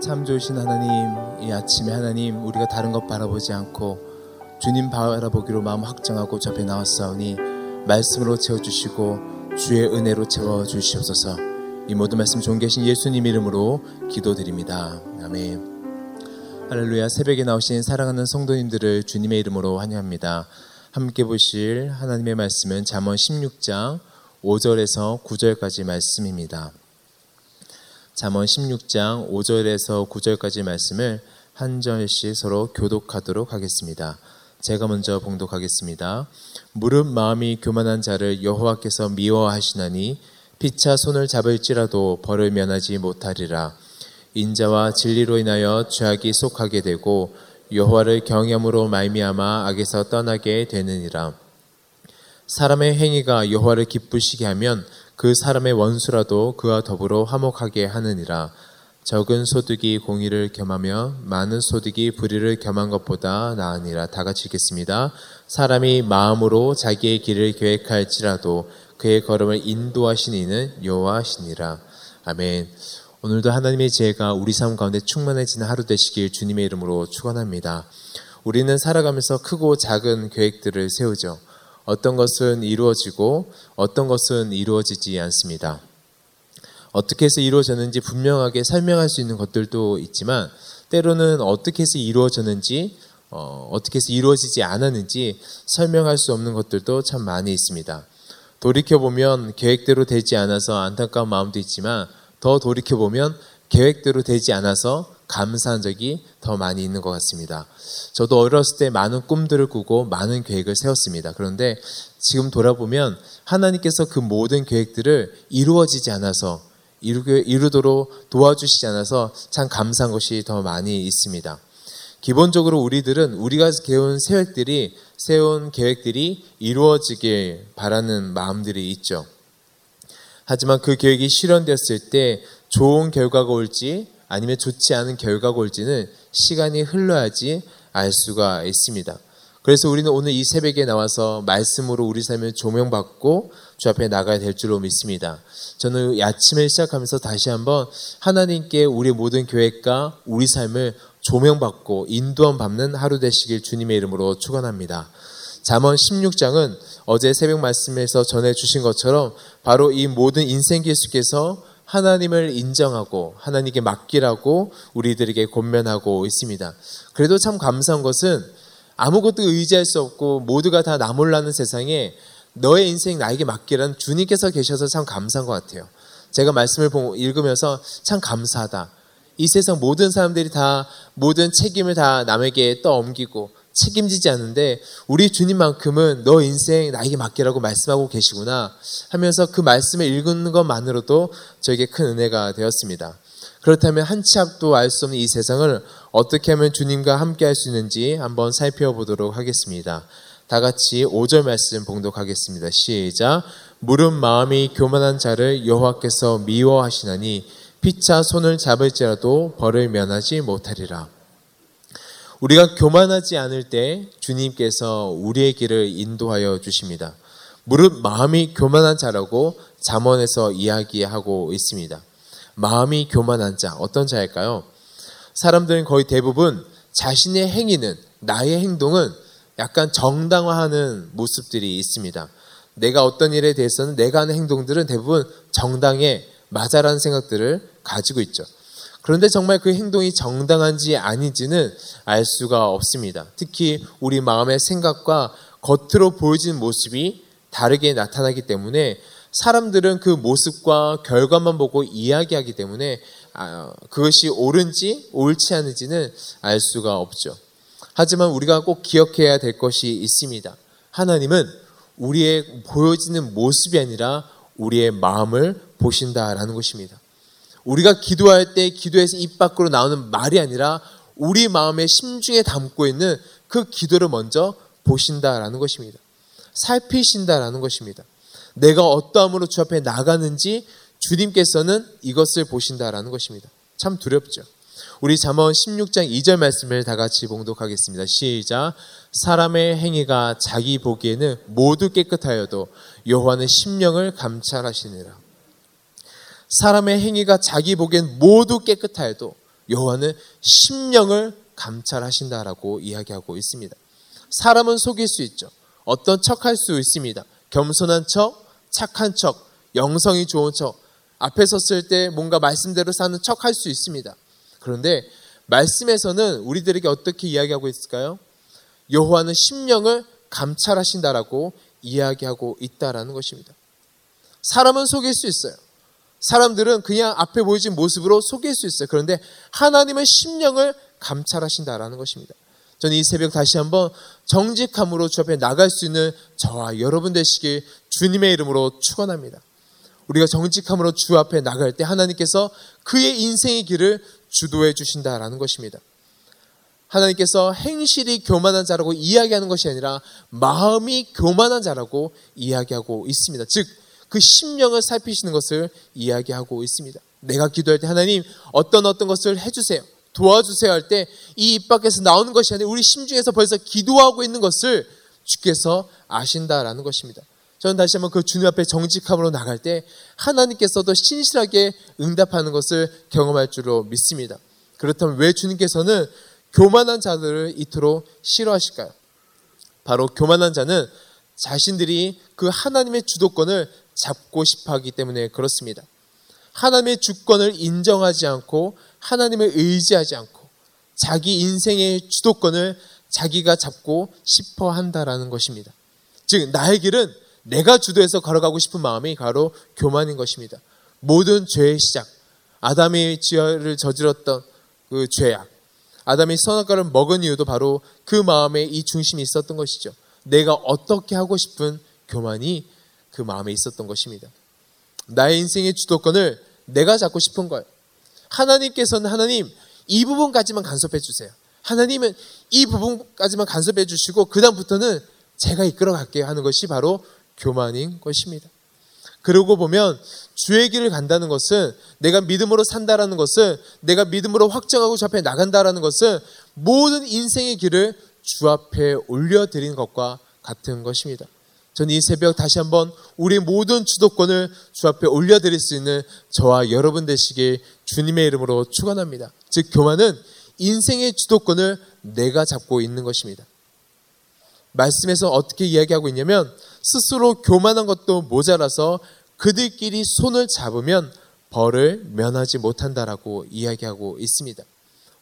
참 좋으신 하나님, 이 아침에 하나님, 우리가 다른 것 바라보지 않고 주님 바라보기로 마음 확정하고 주 앞에 나왔사오니 말씀으로 채워주시고 주의 은혜로 채워주시옵소서 이 모든 말씀 존귀하신 예수님 이름으로 기도드립니다. 아멘. 할렐루야 새벽에 나오신 사랑하는 성도님들을 주님의 이름으로 환영합니다. 함께 보실 하나님의 말씀은 잠언 16장 5절에서 9절까지 말씀입니다. 잠언 16장 5절에서 9절까지 말씀을 한 절씩 서로 교독하도록 하겠습니다. 제가 먼저 봉독하겠습니다. 무릇 마음이 교만한 자를 여호와께서 미워하시나니 피차 손을 잡을지라도 벌을 면하지 못하리라. 인자와 진리로 인하여 죄악이 속하게 되고 여호와를 경외함으로 말미암아 악에서 떠나게 되느니라. 사람의 행위가 여호와를 기쁘시게 하면 그 사람의 원수라도 그와 더불어 화목하게 하느니라. 적은 소득이 공의를 겸하며 많은 소득이 불의를 겸한 것보다 나으니라. 다 같이 읽겠습니다. 사람이 마음으로 자기의 길을 계획할지라도 그의 걸음을 인도하신 이는 여호와시니라. 아멘. 오늘도 하나님의 지혜가 우리 삶 가운데 충만해지는 하루 되시길 주님의 이름으로 축원합니다. 우리는 살아가면서 크고 작은 계획들을 세우죠. 어떤 것은 이루어지고 어떤 것은 이루어지지 않습니다. 어떻게 해서 이루어졌는지 분명하게 설명할 수 있는 것들도 있지만 때로는 어떻게 해서 이루어졌는지 어, 떻게 해서 이루어지지 않았는지 설명할 수 없는 것들도 참 많이 있습니다. 돌이켜보면 계획대로 되지 않아서 안타까운 마음도 있지만 더 돌이켜보면 계획대로 되지 않아서 감사한 적이 더 많이 있는 것 같습니다. 저도 어렸을 때 많은 꿈들을 꾸고 많은 계획을 세웠습니다. 그런데 지금 돌아보면 하나님께서 그 모든 계획들을 이루어지지 않아서 이루 도록 도와주시지 않아서 참 감사한 것이 더 많이 있습니다. 기본적으로 우리들은 우리가 세운 계획들이 세운 계획들이 이루어지길 바라는 마음들이 있죠. 하지만 그 계획이 실현됐을 때 좋은 결과가 올지 아니면 좋지 않은 결과가 올지는 시간이 흘러야지 알 수가 있습니다. 그래서 우리는 오늘 이 새벽에 나와서 말씀으로 우리 삶을 조명받고 주 앞에 나가야 될 줄로 믿습니다. 저는 아침을 시작하면서 다시 한번 하나님께 우리 모든 계획과 우리 삶을 조명받고 인도함 받는 하루 되시길 주님의 이름으로 축원합니다. 잠언 16장은 어제 새벽 말씀에서 전해 주신 것처럼 바로 이 모든 인생 기수께서 하나님을 인정하고 하나님께 맡기라고 우리들에게 권면하고 있습니다. 그래도 참 감사한 것은 아무것도 의지할 수 없고 모두가 다 나 몰라는 세상에 너의 인생 나에게 맡기라는 주님께서 계셔서 참 감사한 것 같아요. 제가 말씀을 읽으면서 참 감사하다. 이 세상 모든 사람들이 다 모든 책임을 다 남에게 떠넘기고 책임지지 않는데 우리 주님만큼은 너 인생 나에게 맡기라고 말씀하고 계시구나 하면서 그 말씀을 읽는 것만으로도 저에게 큰 은혜가 되었습니다. 그렇다면 한 치 앞도 알 수 없는 이 세상을 어떻게 하면 주님과 함께 할 수 있는지 한번 살펴보도록 하겠습니다. 다 같이 5절 말씀 봉독하겠습니다. 시작. 무릇 마음이 교만한 자를 여호와께서 미워하시나니 피차 손을 잡을지라도 벌을 면하지 못하리라. 우리가 교만하지 않을 때 주님께서 우리의 길을 인도하여 주십니다. 무릇 마음이 교만한 자라고 잠언에서 이야기하고 있습니다. 마음이 교만한 자 어떤 자일까요? 사람들은 거의 대부분 자신의 행위는 나의 행동은 약간 정당화하는 모습들이 있습니다. 내가 어떤 일에 대해서는 내가 하는 행동들은 대부분 정당에 맞아라는 생각들을 가지고 있죠. 그런데 정말 그 행동이 정당한지 아닌지는 알 수가 없습니다. 특히 우리 마음의 생각과 겉으로 보여지는 모습이 다르게 나타나기 때문에 사람들은 그 모습과 결과만 보고 이야기하기 때문에 아, 그것이 옳은지 옳지 않은지는 알 수가 없죠. 하지만 우리가 꼭 기억해야 될 것이 있습니다. 하나님은 우리의 보여지는 모습이 아니라 우리의 마음을 보신다라는 것입니다. 우리가 기도할 때 기도에서 입 밖으로 나오는 말이 아니라 우리 마음의 심중에 담고 있는 그 기도를 먼저 보신다라는 것입니다. 살피신다라는 것입니다. 내가 어떠함으로 주 앞에 나가는지 주님께서는 이것을 보신다라는 것입니다. 참 두렵죠. 우리 잠언 16장 2절 말씀을 다 같이 봉독하겠습니다. 시작. 사람의 행위가 자기 보기에는 모두 깨끗하여도 여호와는 심령을 감찰하시니라. 사람의 행위가 자기 보기엔 모두 깨끗하여도 여호와는 심령을 감찰하신다라고 이야기하고 있습니다. 사람은 속일 수 있죠. 어떤 척할 수 있습니다. 겸손한 척, 착한 척, 영성이 좋은 척, 앞에 섰을 때 뭔가 말씀대로 사는 척할 수 있습니다. 그런데 말씀에서는 우리들에게 어떻게 이야기하고 있을까요? 여호와는 심령을 감찰하신다라고 이야기하고 있다라는 것입니다. 사람은 속일 수 있어요. 사람들은 그냥 앞에 보여진 모습으로 속일 수 있어요. 그런데 하나님은 심령을 감찰하신다라는 것입니다. 저는 이 새벽 다시 한번 정직함으로 주 앞에 나갈 수 있는 저와 여러분 되시길 주님의 이름으로 축원합니다. 우리가 정직함으로 주 앞에 나갈 때 하나님께서 그의 인생의 길을 주도해 주신다라는 것입니다. 하나님께서 행실이 교만한 자라고 이야기하는 것이 아니라 마음이 교만한 자라고 이야기하고 있습니다. 즉, 그 심령을 살피시는 것을 이야기하고 있습니다. 내가 기도할 때 하나님 어떤 어떤 것을 해주세요. 도와주세요 할 때 이 입 밖에서 나오는 것이 아니라 우리 심중에서 벌써 기도하고 있는 것을 주께서 아신다라는 것입니다. 저는 다시 한번 그 주님 앞에 정직함으로 나갈 때 하나님께서도 신실하게 응답하는 것을 경험할 줄로 믿습니다. 그렇다면 왜 주님께서는 교만한 자들을 이토록 싫어하실까요? 바로 교만한 자는 자신들이 그 하나님의 주도권을 잡고 싶어 하기 때문에 그렇습니다. 하나님의 주권을 인정하지 않고 하나님을 의지하지 않고 자기 인생의 주도권을 자기가 잡고 싶어 한다라는 것입니다. 즉, 나의 길은 내가 주도해서 걸어가고 싶은 마음이 바로 교만인 것입니다. 모든 죄의 시작, 아담이 지어를 저질렀던 그 죄악, 아담이 선악과를 먹은 이유도 바로 그 마음에 이 중심이 있었던 것이죠. 내가 어떻게 하고 싶은 교만이 그 마음에 있었던 것입니다. 나의 인생의 주도권을 내가 잡고 싶은 거예요. 하나님께서는 하나님 이 부분까지만 간섭해 주세요. 하나님은 이 부분까지만 간섭해 주시고 그다음부터는 제가 이끌어 갈게요 하는 것이 바로 교만인 것입니다. 그러고 보면 주의 길을 간다는 것은 내가 믿음으로 산다라는 것은 내가 믿음으로 확정하고 주 앞에 나간다라는 것은 모든 인생의 길을 주 앞에 올려드린 것과 같은 것입니다. 저는 이 새벽 다시 한번 우리 모든 주도권을 주 앞에 올려드릴 수 있는 저와 여러분 되시길 주님의 이름으로 축원합니다. 즉 교만은 인생의 주도권을 내가 잡고 있는 것입니다. 말씀에서 어떻게 이야기하고 있냐면 스스로 교만한 것도 모자라서 그들끼리 손을 잡으면 벌을 면하지 못한다라고 이야기하고 있습니다.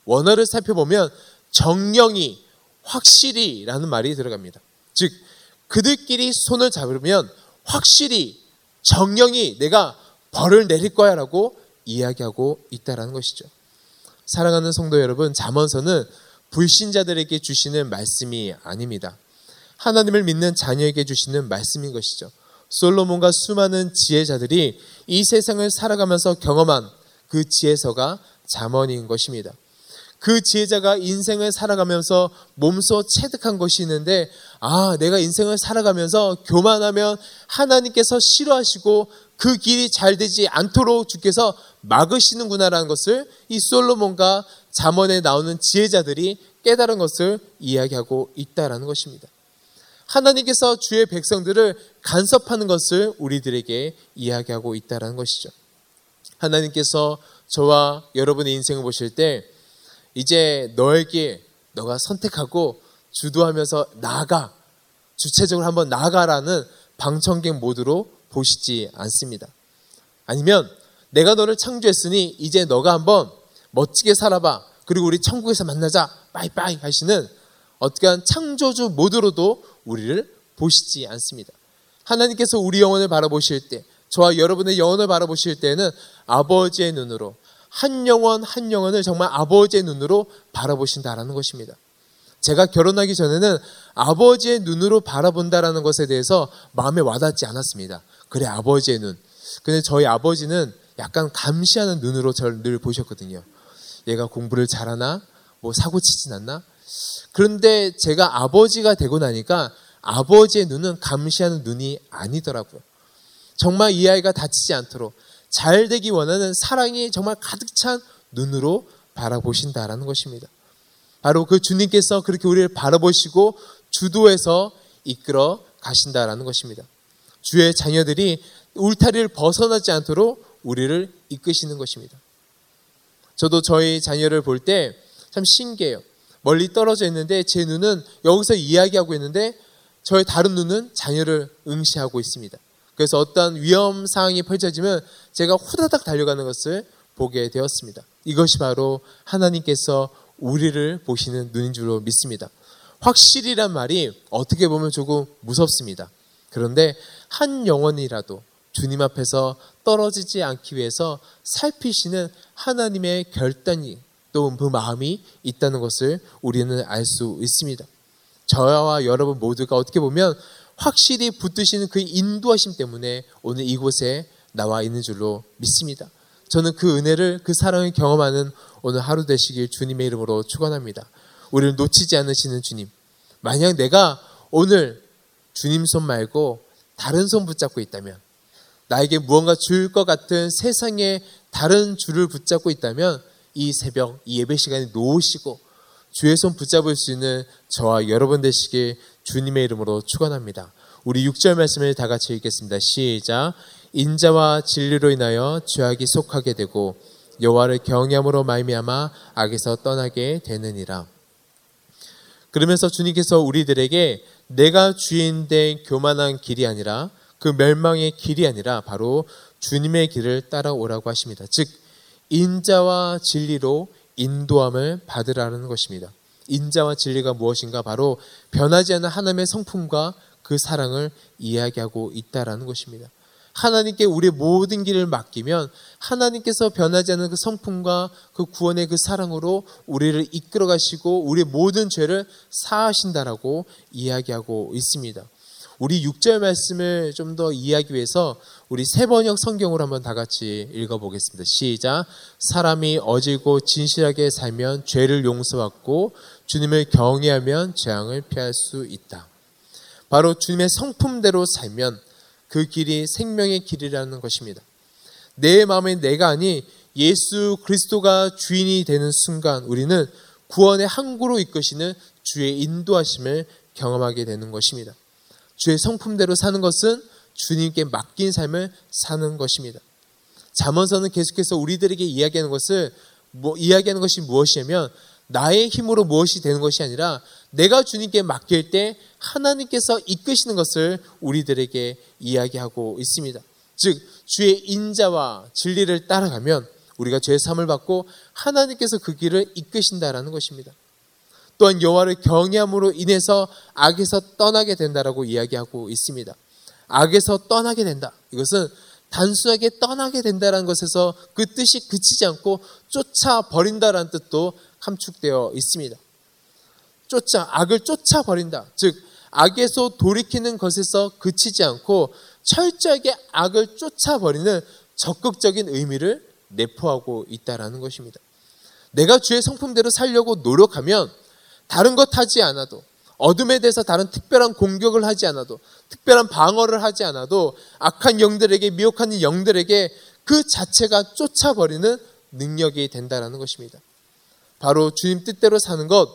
원어를 살펴보면 정령이 확실히라는 말이 들어갑니다. 즉 그들끼리 손을 잡으면 확실히 정령이 내가 벌을 내릴 거야라고 이야기하고 있다라는 것이죠. 사랑하는 성도 여러분, 잠언서는 불신자들에게 주시는 말씀이 아닙니다. 하나님을 믿는 자녀에게 주시는 말씀인 것이죠. 솔로몬과 수많은 지혜자들이 이 세상을 살아가면서 경험한 그 지혜서가 잠언인 것입니다. 그 지혜자가 인생을 살아가면서 몸소 체득한 것이 있는데, 아, 내가 인생을 살아가면서 교만하면 하나님께서 싫어하시고 그 길이 잘 되지 않도록 주께서 막으시는구나라는 것을 이 솔로몬과 잠언에 나오는 지혜자들이 깨달은 것을 이야기하고 있다라는 것입니다. 하나님께서 주의 백성들을 간섭하는 것을 우리들에게 이야기하고 있다는 것이죠. 하나님께서 저와 여러분의 인생을 보실 때 이제 너에게 너가 선택하고 주도하면서 나아가 주체적으로 한번 나아가라는 방청객 모드로 보시지 않습니다. 아니면 내가 너를 창조했으니 이제 너가 한번 멋지게 살아봐. 그리고 우리 천국에서 만나자. 빠이빠이 하시는 어떠한 창조주 모드로도 우리를 보시지 않습니다. 하나님께서 우리 영혼을 바라보실 때, 저와 여러분의 영혼을 바라보실 때는 아버지의 눈으로, 한 영혼 한 영혼을 정말 아버지의 눈으로 바라보신다라는 것입니다. 제가 결혼하기 전에는 아버지의 눈으로 바라본다라는 것에 대해서 마음에 와닿지 않았습니다. 그래, 아버지의 눈. 근데 저희 아버지는 약간 감시하는 눈으로 저를 늘 보셨거든요. 얘가 공부를 잘하나? 뭐 사고 치진 않나? 그런데 제가 아버지가 되고 나니까 아버지의 눈은 감시하는 눈이 아니더라고요. 정말 이 아이가 다치지 않도록 잘 되기 원하는 사랑이 정말 가득 찬 눈으로 바라보신다라는 것입니다. 바로 그 주님께서 그렇게 우리를 바라보시고 주도해서 이끌어 가신다라는 것입니다. 주의 자녀들이 울타리를 벗어나지 않도록 우리를 이끄시는 것입니다. 저도 저희 자녀를 볼 때 참 신기해요. 멀리 떨어져 있는데 제 눈은 여기서 이야기하고 있는데 저의 다른 눈은 자녀를 응시하고 있습니다. 그래서 어떤 위험 상황이 펼쳐지면 제가 후다닥 달려가는 것을 보게 되었습니다. 이것이 바로 하나님께서 우리를 보시는 눈인 줄로 믿습니다. 확실이란 말이 어떻게 보면 조금 무섭습니다. 그런데 한 영혼이라도 주님 앞에서 떨어지지 않기 위해서 살피시는 하나님의 결단이 또 그 마음이 있다는 것을 우리는 알 수 있습니다. 저와 여러분 모두가 어떻게 보면 확실히 붙드시는 그 인도하심 때문에 오늘 이곳에 나와 있는 줄로 믿습니다. 저는 그 은혜를 그 사랑을 경험하는 오늘 하루 되시길 주님의 이름으로 축원합니다. 우리를 놓치지 않으시는 주님. 만약 내가 오늘 주님 손 말고 다른 손 붙잡고 있다면 나에게 무언가 줄 것 같은 세상의 다른 줄을 붙잡고 있다면 이 새벽 이 예배 시간에 놓으시고 주의 손 붙잡을 수 있는 저와 여러분 되시길 주님의 이름으로 축원합니다. 우리 6절 말씀을 다 같이 읽겠습니다. 시작. 인자와 진리로 인하여 죄악이 속하게 되고 여호와를 경외함으로 말미암아 악에서 떠나게 되느니라. 그러면서 주님께서 우리들에게 내가 주인 된 교만한 길이 아니라 그 멸망의 길이 아니라 바로 주님의 길을 따라오라고 하십니다. 즉 인자와 진리로 인도함을 받으라는 것입니다. 인자와 진리가 무엇인가 바로 변하지 않는 하나님의 성품과 그 사랑을 이야기하고 있다라는 것입니다. 하나님께 우리의 모든 길을 맡기면 하나님께서 변하지 않는 그 성품과 그 구원의 그 사랑으로 우리를 이끌어 가시고 우리의 모든 죄를 사하신다라고 이야기하고 있습니다. 우리 6절 말씀을 좀 더 이해하기 위해서 우리 세 번역 성경으로 한번 다 같이 읽어보겠습니다. 시작. 사람이 어지고 진실하게 살면 죄를 용서받고 주님을 경외하면 재앙을 피할 수 있다. 바로 주님의 성품대로 살면 그 길이 생명의 길이라는 것입니다. 내 마음에 내가 아니 예수 그리스도가 주인이 되는 순간 우리는 구원의 항구로 이끄시는 주의 인도하심을 경험하게 되는 것입니다. 주의 성품대로 사는 것은 주님께 맡긴 삶을 사는 것입니다. 잠언서는 계속해서 우리들에게 이야기하는 것을 뭐, 이야기하는 것이 무엇이냐면 나의 힘으로 무엇이 되는 것이 아니라 내가 주님께 맡길 때 하나님께서 이끄시는 것을 우리들에게 이야기하고 있습니다. 즉 주의 인자와 진리를 따라가면 우리가 죄의 삶을 받고 하나님께서 그 길을 이끄신다라는 것입니다. 또한 여호와를 경외함으로 인해서 악에서 떠나게 된다라고 이야기하고 있습니다. 악에서 떠나게 된다. 이것은 단순하게 떠나게 된다라는 것에서 그 뜻이 그치지 않고 쫓아 버린다라는 뜻도 함축되어 있습니다. 쫓아 악을 쫓아 버린다. 즉 악에서 돌이키는 것에서 그치지 않고 철저하게 악을 쫓아 버리는 적극적인 의미를 내포하고 있다라는 것입니다. 내가 주의 성품대로 살려고 노력하면 다른 것 하지 않아도 어둠에 대해서 다른 특별한 공격을 하지 않아도 특별한 방어를 하지 않아도 악한 영들에게 미혹하는 영들에게 그 자체가 쫓아버리는 능력이 된다라는 것입니다. 바로 주님 뜻대로 사는 것,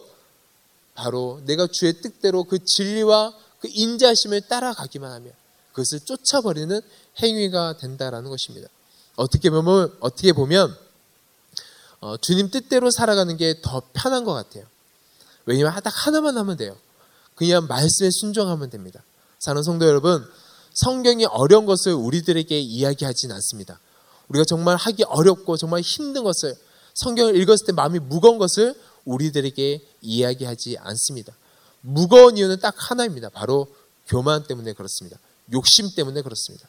바로 내가 주의 뜻대로 그 진리와 그 인자심을 따라가기만 하면 그것을 쫓아버리는 행위가 된다라는 것입니다. 어떻게 보면 어떻게 보면 어, 주님 뜻대로 살아가는 게 더 편한 것 같아요. 왜냐하면 딱 하나만 하면 돼요. 그냥 말씀에 순종하면 됩니다. 사는 성도 여러분, 성경이 어려운 것을 우리들에게 이야기하진 않습니다. 우리가 정말 하기 어렵고 정말 힘든 것을 성경을 읽었을 때 마음이 무거운 것을 우리들에게 이야기하지 않습니다. 무거운 이유는 딱 하나입니다. 바로 교만 때문에 그렇습니다. 욕심 때문에 그렇습니다.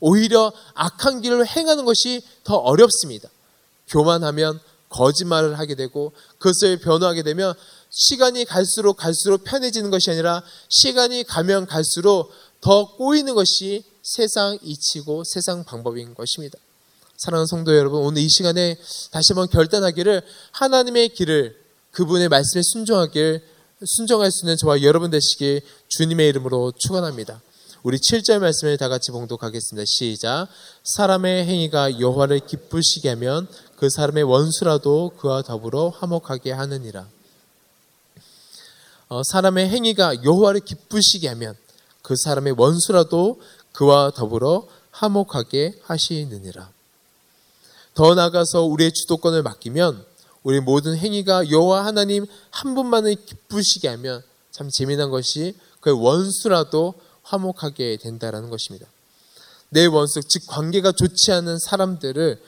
오히려 악한 길을 행하는 것이 더 어렵습니다. 교만하면 거짓말을 하게 되고 그것을 변호하게 되면 시간이 갈수록 갈수록 편해지는 것이 아니라 시간이 가면 갈수록 더 꼬이는 것이 세상 이치고 세상 방법인 것입니다. 사랑하는 성도 여러분, 오늘 이 시간에 다시 한번 결단하기를 하나님의 길을 그분의 말씀에 순종하길 순종할 수 있는 저와 여러분 되시길 주님의 이름으로 축원합니다. 우리 7절 말씀을 다 같이 봉독하겠습니다. 시작. 사람의 행위가 여호와를 기쁘시게 하면 그 사람의 원수라도 그와 더불어 화목하게 하느니라. 어, 사람의 행위가 여호와를 기쁘시게 하면 그 사람의 원수라도 그와 더불어 화목하게 하시느니라. 더 나아가서 우리의 주도권을 맡기면 우리 모든 행위가 여호와 하나님 한 분만을 기쁘시게 하면 참 재미난 것이 그 원수라도 화목하게 된다라는 것입니다. 내 원수, 즉 관계가 좋지 않은 사람들을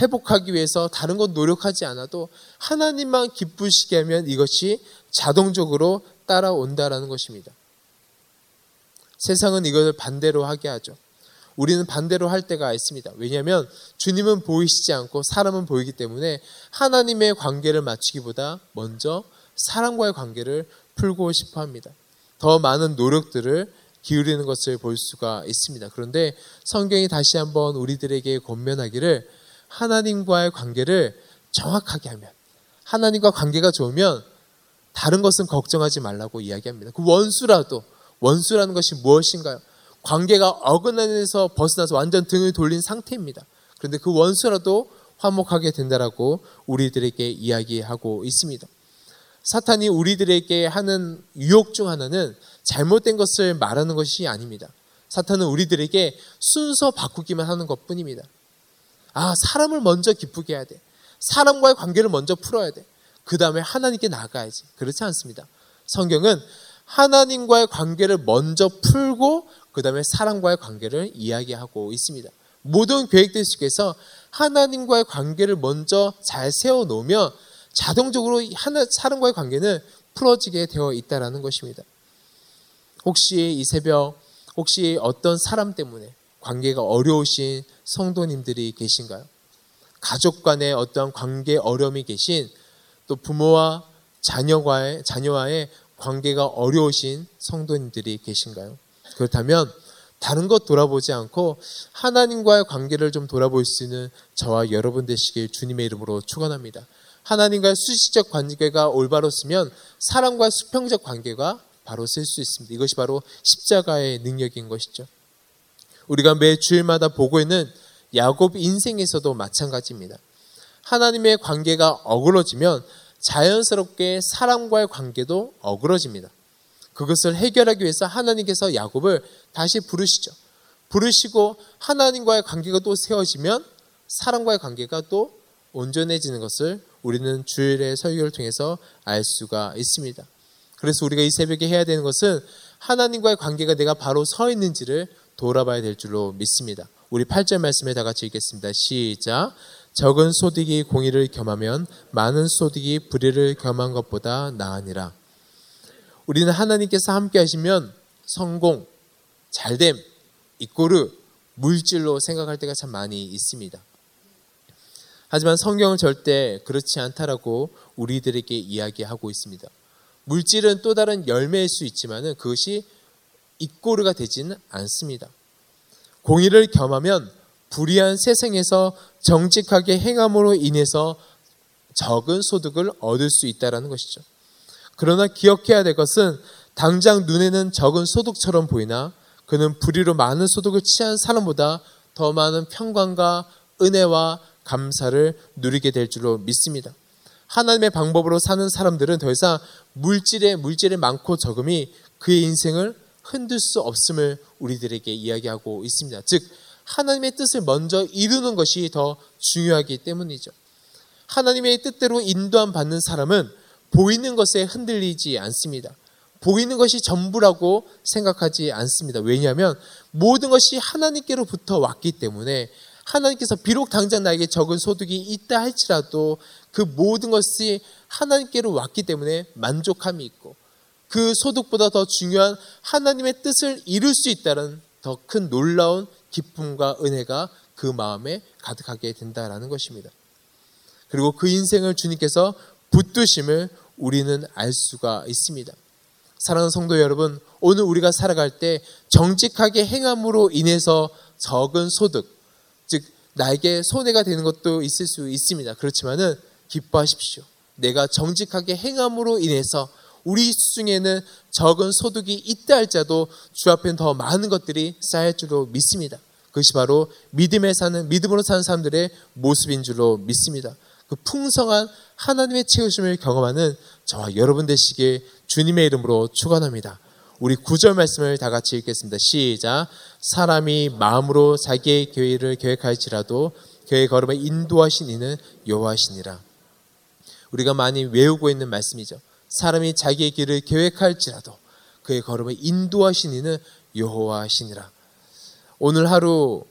회복하기 위해서 다른 것 노력하지 않아도 하나님만 기쁘시게 하면 이것이 자동적으로 따라온다라는 것입니다. 세상은 이것을 반대로 하게 하죠. 우리는 반대로 할 때가 있습니다. 왜냐하면 주님은 보이시지 않고 사람은 보이기 때문에 하나님의 관계를 맞추기보다 먼저 사람과의 관계를 풀고 싶어 합니다. 더 많은 노력들을 기울이는 것을 볼 수가 있습니다. 그런데 성경이 다시 한번 우리들에게 권면하기를 하나님과의 관계를 정확하게 하면 하나님과 관계가 좋으면 다른 것은 걱정하지 말라고 이야기합니다. 그 원수라도 원수라는 것이 무엇인가요? 관계가 어긋나에서 벗어나서 완전 등을 돌린 상태입니다. 그런데 그 원수라도 화목하게 된다라고 우리들에게 이야기하고 있습니다. 사탄이 우리들에게 하는 유혹 중 하나는 잘못된 것을 말하는 것이 아닙니다. 사탄은 우리들에게 순서 바꾸기만 하는 것 뿐입니다. 아, 사람을 먼저 기쁘게 해야 돼. 사람과의 관계를 먼저 풀어야 돼. 그 다음에 하나님께 나가야지. 그렇지 않습니다. 성경은 하나님과의 관계를 먼저 풀고 그 다음에 사람과의 관계를 이야기하고 있습니다. 모든 계획들 속에서 하나님과의 관계를 먼저 잘 세워놓으면 자동적으로 하나, 사람과의 관계는 풀어지게 되어 있다는 것입니다. 혹시 이 새벽, 혹시 어떤 사람 때문에 관계가 어려우신 성도님들이 계신가요? 가족 간의 어떠한 관계 어려움이 계신 또 부모와 자녀와의, 자녀와의 관계가 어려우신 성도님들이 계신가요? 그렇다면 다른 것 돌아보지 않고 하나님과의 관계를 좀 돌아볼 수 있는 저와 여러분 되시길 주님의 이름으로 축원합니다. 하나님과의 수시적 관계가 올바로 쓰면 사람과의 수평적 관계가 바로 쓸 수 있습니다. 이것이 바로 십자가의 능력인 것이죠. 우리가 매 주일마다 보고 있는 야곱 인생에서도 마찬가지입니다. 하나님의 관계가 어그러지면 자연스럽게 사람과의 관계도 어그러집니다. 그것을 해결하기 위해서 하나님께서 야곱을 다시 부르시죠. 부르시고 하나님과의 관계가 또 세워지면 사람과의 관계가 또 온전해지는 것을 우리는 주일의 설교를 통해서 알 수가 있습니다. 그래서 우리가 이 새벽에 해야 되는 것은 하나님과의 관계가 내가 바로 서 있는지를 돌아봐야 될 줄로 믿습니다. 우리 8절 말씀에 다 같이 읽겠습니다. 시작. 적은 소득이 공의를 겸하면 많은 소득이 불의를 겸한 것보다 나으니라. 우리는 하나님께서 함께 하시면 성공, 잘됨, 이꼬르, 물질로 생각할 때가 참 많이 있습니다. 하지만 성경은 절대 그렇지 않다라고 우리들에게 이야기하고 있습니다. 물질은 또 다른 열매일 수 있지만 그것이 이꼬르가 되지는 않습니다. 공의를 겸하면 불의한 세상에서 정직하게 행함으로 인해서 적은 소득을 얻을 수 있다는 것이죠. 그러나 기억해야 될 것은 당장 눈에는 적은 소득처럼 보이나 그는 불의로 많은 소득을 취한 사람보다 더 많은 평강과 은혜와 감사를 누리게 될 줄로 믿습니다. 하나님의 방법으로 사는 사람들은 더 이상 물질에 물질이 많고 적음이 그의 인생을 흔들 수 없음을 우리들에게 이야기하고 있습니다. 즉 하나님의 뜻을 먼저 이루는 것이 더 중요하기 때문이죠. 하나님의 뜻대로 인도함 받는 사람은 보이는 것에 흔들리지 않습니다. 보이는 것이 전부라고 생각하지 않습니다. 왜냐하면 모든 것이 하나님께로부터 왔기 때문에 하나님께서 비록 당장 나에게 적은 소득이 있다 할지라도 그 모든 것이 하나님께로 왔기 때문에 만족함이 있고 그 소득보다 더 중요한 하나님의 뜻을 이룰 수 있다는 더 큰 놀라운 기쁨과 은혜가 그 마음에 가득하게 된다라는 것입니다. 그리고 그 인생을 주님께서 붙드심을 우리는 알 수가 있습니다. 사랑하는 성도 여러분, 오늘 우리가 살아갈 때 정직하게 행함으로 인해서 적은 소득, 즉 나에게 손해가 되는 것도 있을 수 있습니다. 그렇지만은 기뻐하십시오. 내가 정직하게 행함으로 인해서 우리 중에는 적은 소득이 있다 할지라도 주 앞엔 더 많은 것들이 쌓일 줄로 믿습니다. 그것이 바로 믿음에 사는 믿음으로 사는 사람들의 모습인 줄로 믿습니다. 그 풍성한 하나님의 채우심을 경험하는 저와 여러분 되시길 주님의 이름으로 축원합니다. 우리 구절 말씀을 다 같이 읽겠습니다. 시작. 사람이 마음으로 자기의 교회를 계획할지라도 그의 걸음을 인도하신 이는 여호와시니라. 우리가 많이 외우고 있는 말씀이죠. 사람이 자기의 길을 계획할지라도 그의 걸음을 인도하신 이는 여호와시니라. 오늘 하루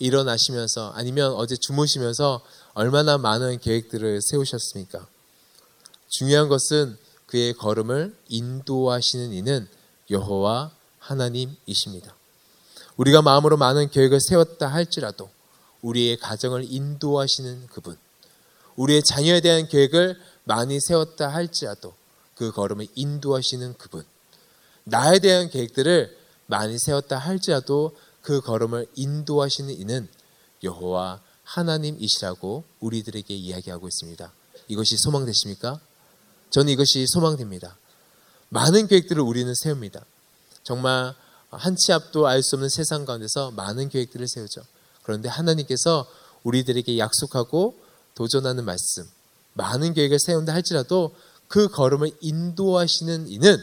일어나시면서 아니면 어제 주무시면서 얼마나 많은 계획들을 세우셨습니까? 중요한 것은 그의 걸음을 인도하시는 이는 여호와 하나님이십니다. 우리가 마음으로 많은 계획을 세웠다 할지라도 우리의 가정을 인도하시는 그분, 우리의 자녀에 대한 계획을 많이 세웠다 할지라도 그 걸음을 인도하시는 그분, 나에 대한 계획들을 많이 세웠다 할지라도 그 걸음을 인도하시는 이는 여호와 하나님이시라고 우리들에게 이야기하고 있습니다. 이것이 소망되십니까? 저는 이것이 소망됩니다. 많은 계획들을 우리는 세웁니다. 정말 한 치 앞도 알 수 없는 세상 가운데서 많은 계획들을 세우죠. 그런데 하나님께서 우리들에게 약속하고 도전하는 말씀, 많은 계획을 세운다 할지라도 그 걸음을 인도하시는 이는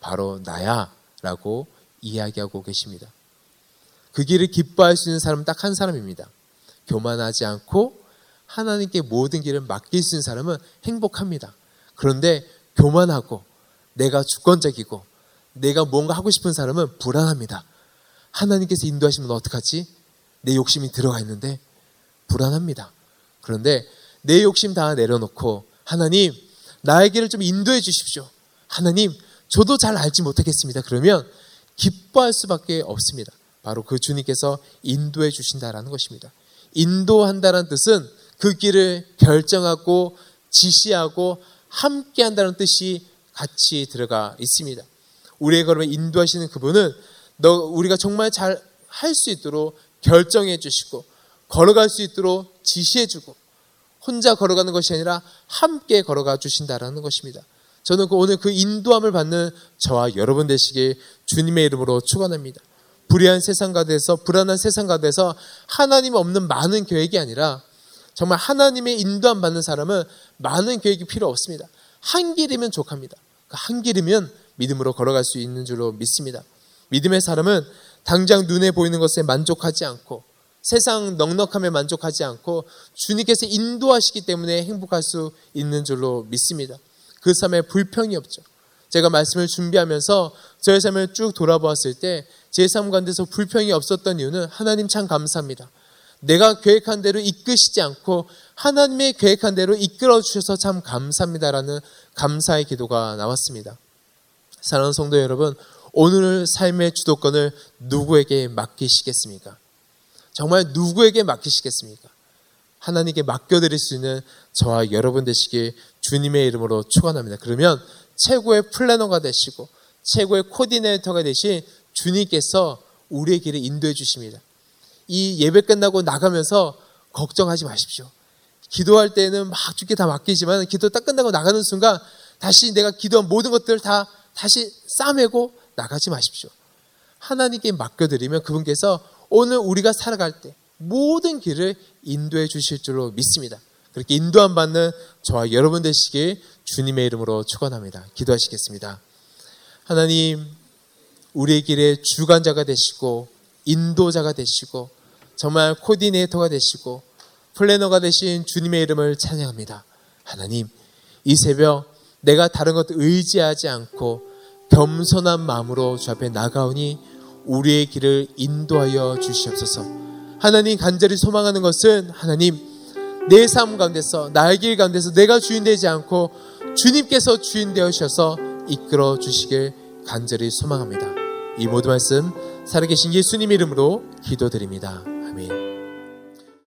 바로 나야 라고 이야기하고 계십니다. 그 길을 기뻐할 수 있는 사람은 딱 한 사람입니다. 교만하지 않고 하나님께 모든 길을 맡길 수 있는 사람은 행복합니다. 그런데 교만하고 내가 주권적이고 내가 뭔가 하고 싶은 사람은 불안합니다. 하나님께서 인도하시면 어떡하지? 내 욕심이 들어가 있는데 불안합니다. 그런데 내 욕심 다 내려놓고 하나님 길을 좀 인도해 주십시오. 하나님 저도 잘 알지 못하겠습니다. 그러면 기뻐할 수밖에 없습니다. 바로 그 주님께서 인도해 주신다라는 것입니다. 인도한다는 뜻은 그 길을 결정하고 지시하고 함께 한다는 뜻이 같이 들어가 있습니다. 우리의 걸음을 인도하시는 그분은 너 우리가 정말 잘 할 수 있도록 결정해 주시고 걸어갈 수 있도록 지시해 주고 혼자 걸어가는 것이 아니라 함께 걸어가 주신다라는 것입니다. 저는 그 오늘 그 인도함을 받는 저와 여러분 되시길 주님의 이름으로 축원합니다. 불의한 세상 가운데서 불안한 세상 가운데서 하나님 없는 많은 계획이 아니라 정말 하나님의 인도함 받는 사람은 많은 계획이 필요 없습니다. 한 길이면 족합니다. 그 한 길이면 믿음으로 걸어갈 수 있는 줄로 믿습니다. 믿음의 사람은 당장 눈에 보이는 것에 만족하지 않고 세상 넉넉함에 만족하지 않고 주님께서 인도하시기 때문에 행복할 수 있는 줄로 믿습니다. 그 삶에 불평이 없죠. 제가 말씀을 준비하면서 저의 삶을 쭉 돌아보았을 때 제 삶 가운데서 불평이 없었던 이유는 하나님 참 감사합니다. 내가 계획한 대로 이끄시지 않고 하나님의 계획한 대로 이끌어 주셔서 참 감사합니다라는 감사의 기도가 나왔습니다. 사랑하는 성도 여러분, 오늘 삶의 주도권을 누구에게 맡기시겠습니까? 정말 누구에게 맡기시겠습니까? 하나님께 맡겨드릴 수 있는 저와 여러분 되시길 주님의 이름으로 축원합니다. 그러면 최고의 플래너가 되시고 최고의 코디네이터가 되신 주님께서 우리의 길을 인도해 주십니다. 이 예배 끝나고 나가면서 걱정하지 마십시오. 기도할 때는 막 주께 다 맡기지만 기도 딱 끝나고 나가는 순간 다시 내가 기도한 모든 것들을 다 다시 싸매고 나가지 마십시오. 하나님께 맡겨드리면 그분께서 오늘 우리가 살아갈 때 모든 길을 인도해 주실 줄로 믿습니다. 그렇게 인도함 받는 저와 여러분 되시길 주님의 이름으로 축원합니다. 기도하시겠습니다. 하나님, 우리의 길의 주관자가 되시고 인도자가 되시고 정말 코디네이터가 되시고 플래너가 되신 주님의 이름을 찬양합니다. 하나님, 이 새벽 내가 다른 것 의지하지 않고 겸손한 마음으로 주 앞에 나가오니 우리의 길을 인도하여 주시옵소서. 하나님 간절히 소망하는 것은 하나님 내 삶 가운데서 나의 길 가운데서 내가 주인 되지 않고 주님께서 주인 되어셔서 이끌어 주시길 간절히 소망합니다. 이 모든 말씀 살아계신 예수님 이름으로 기도드립니다.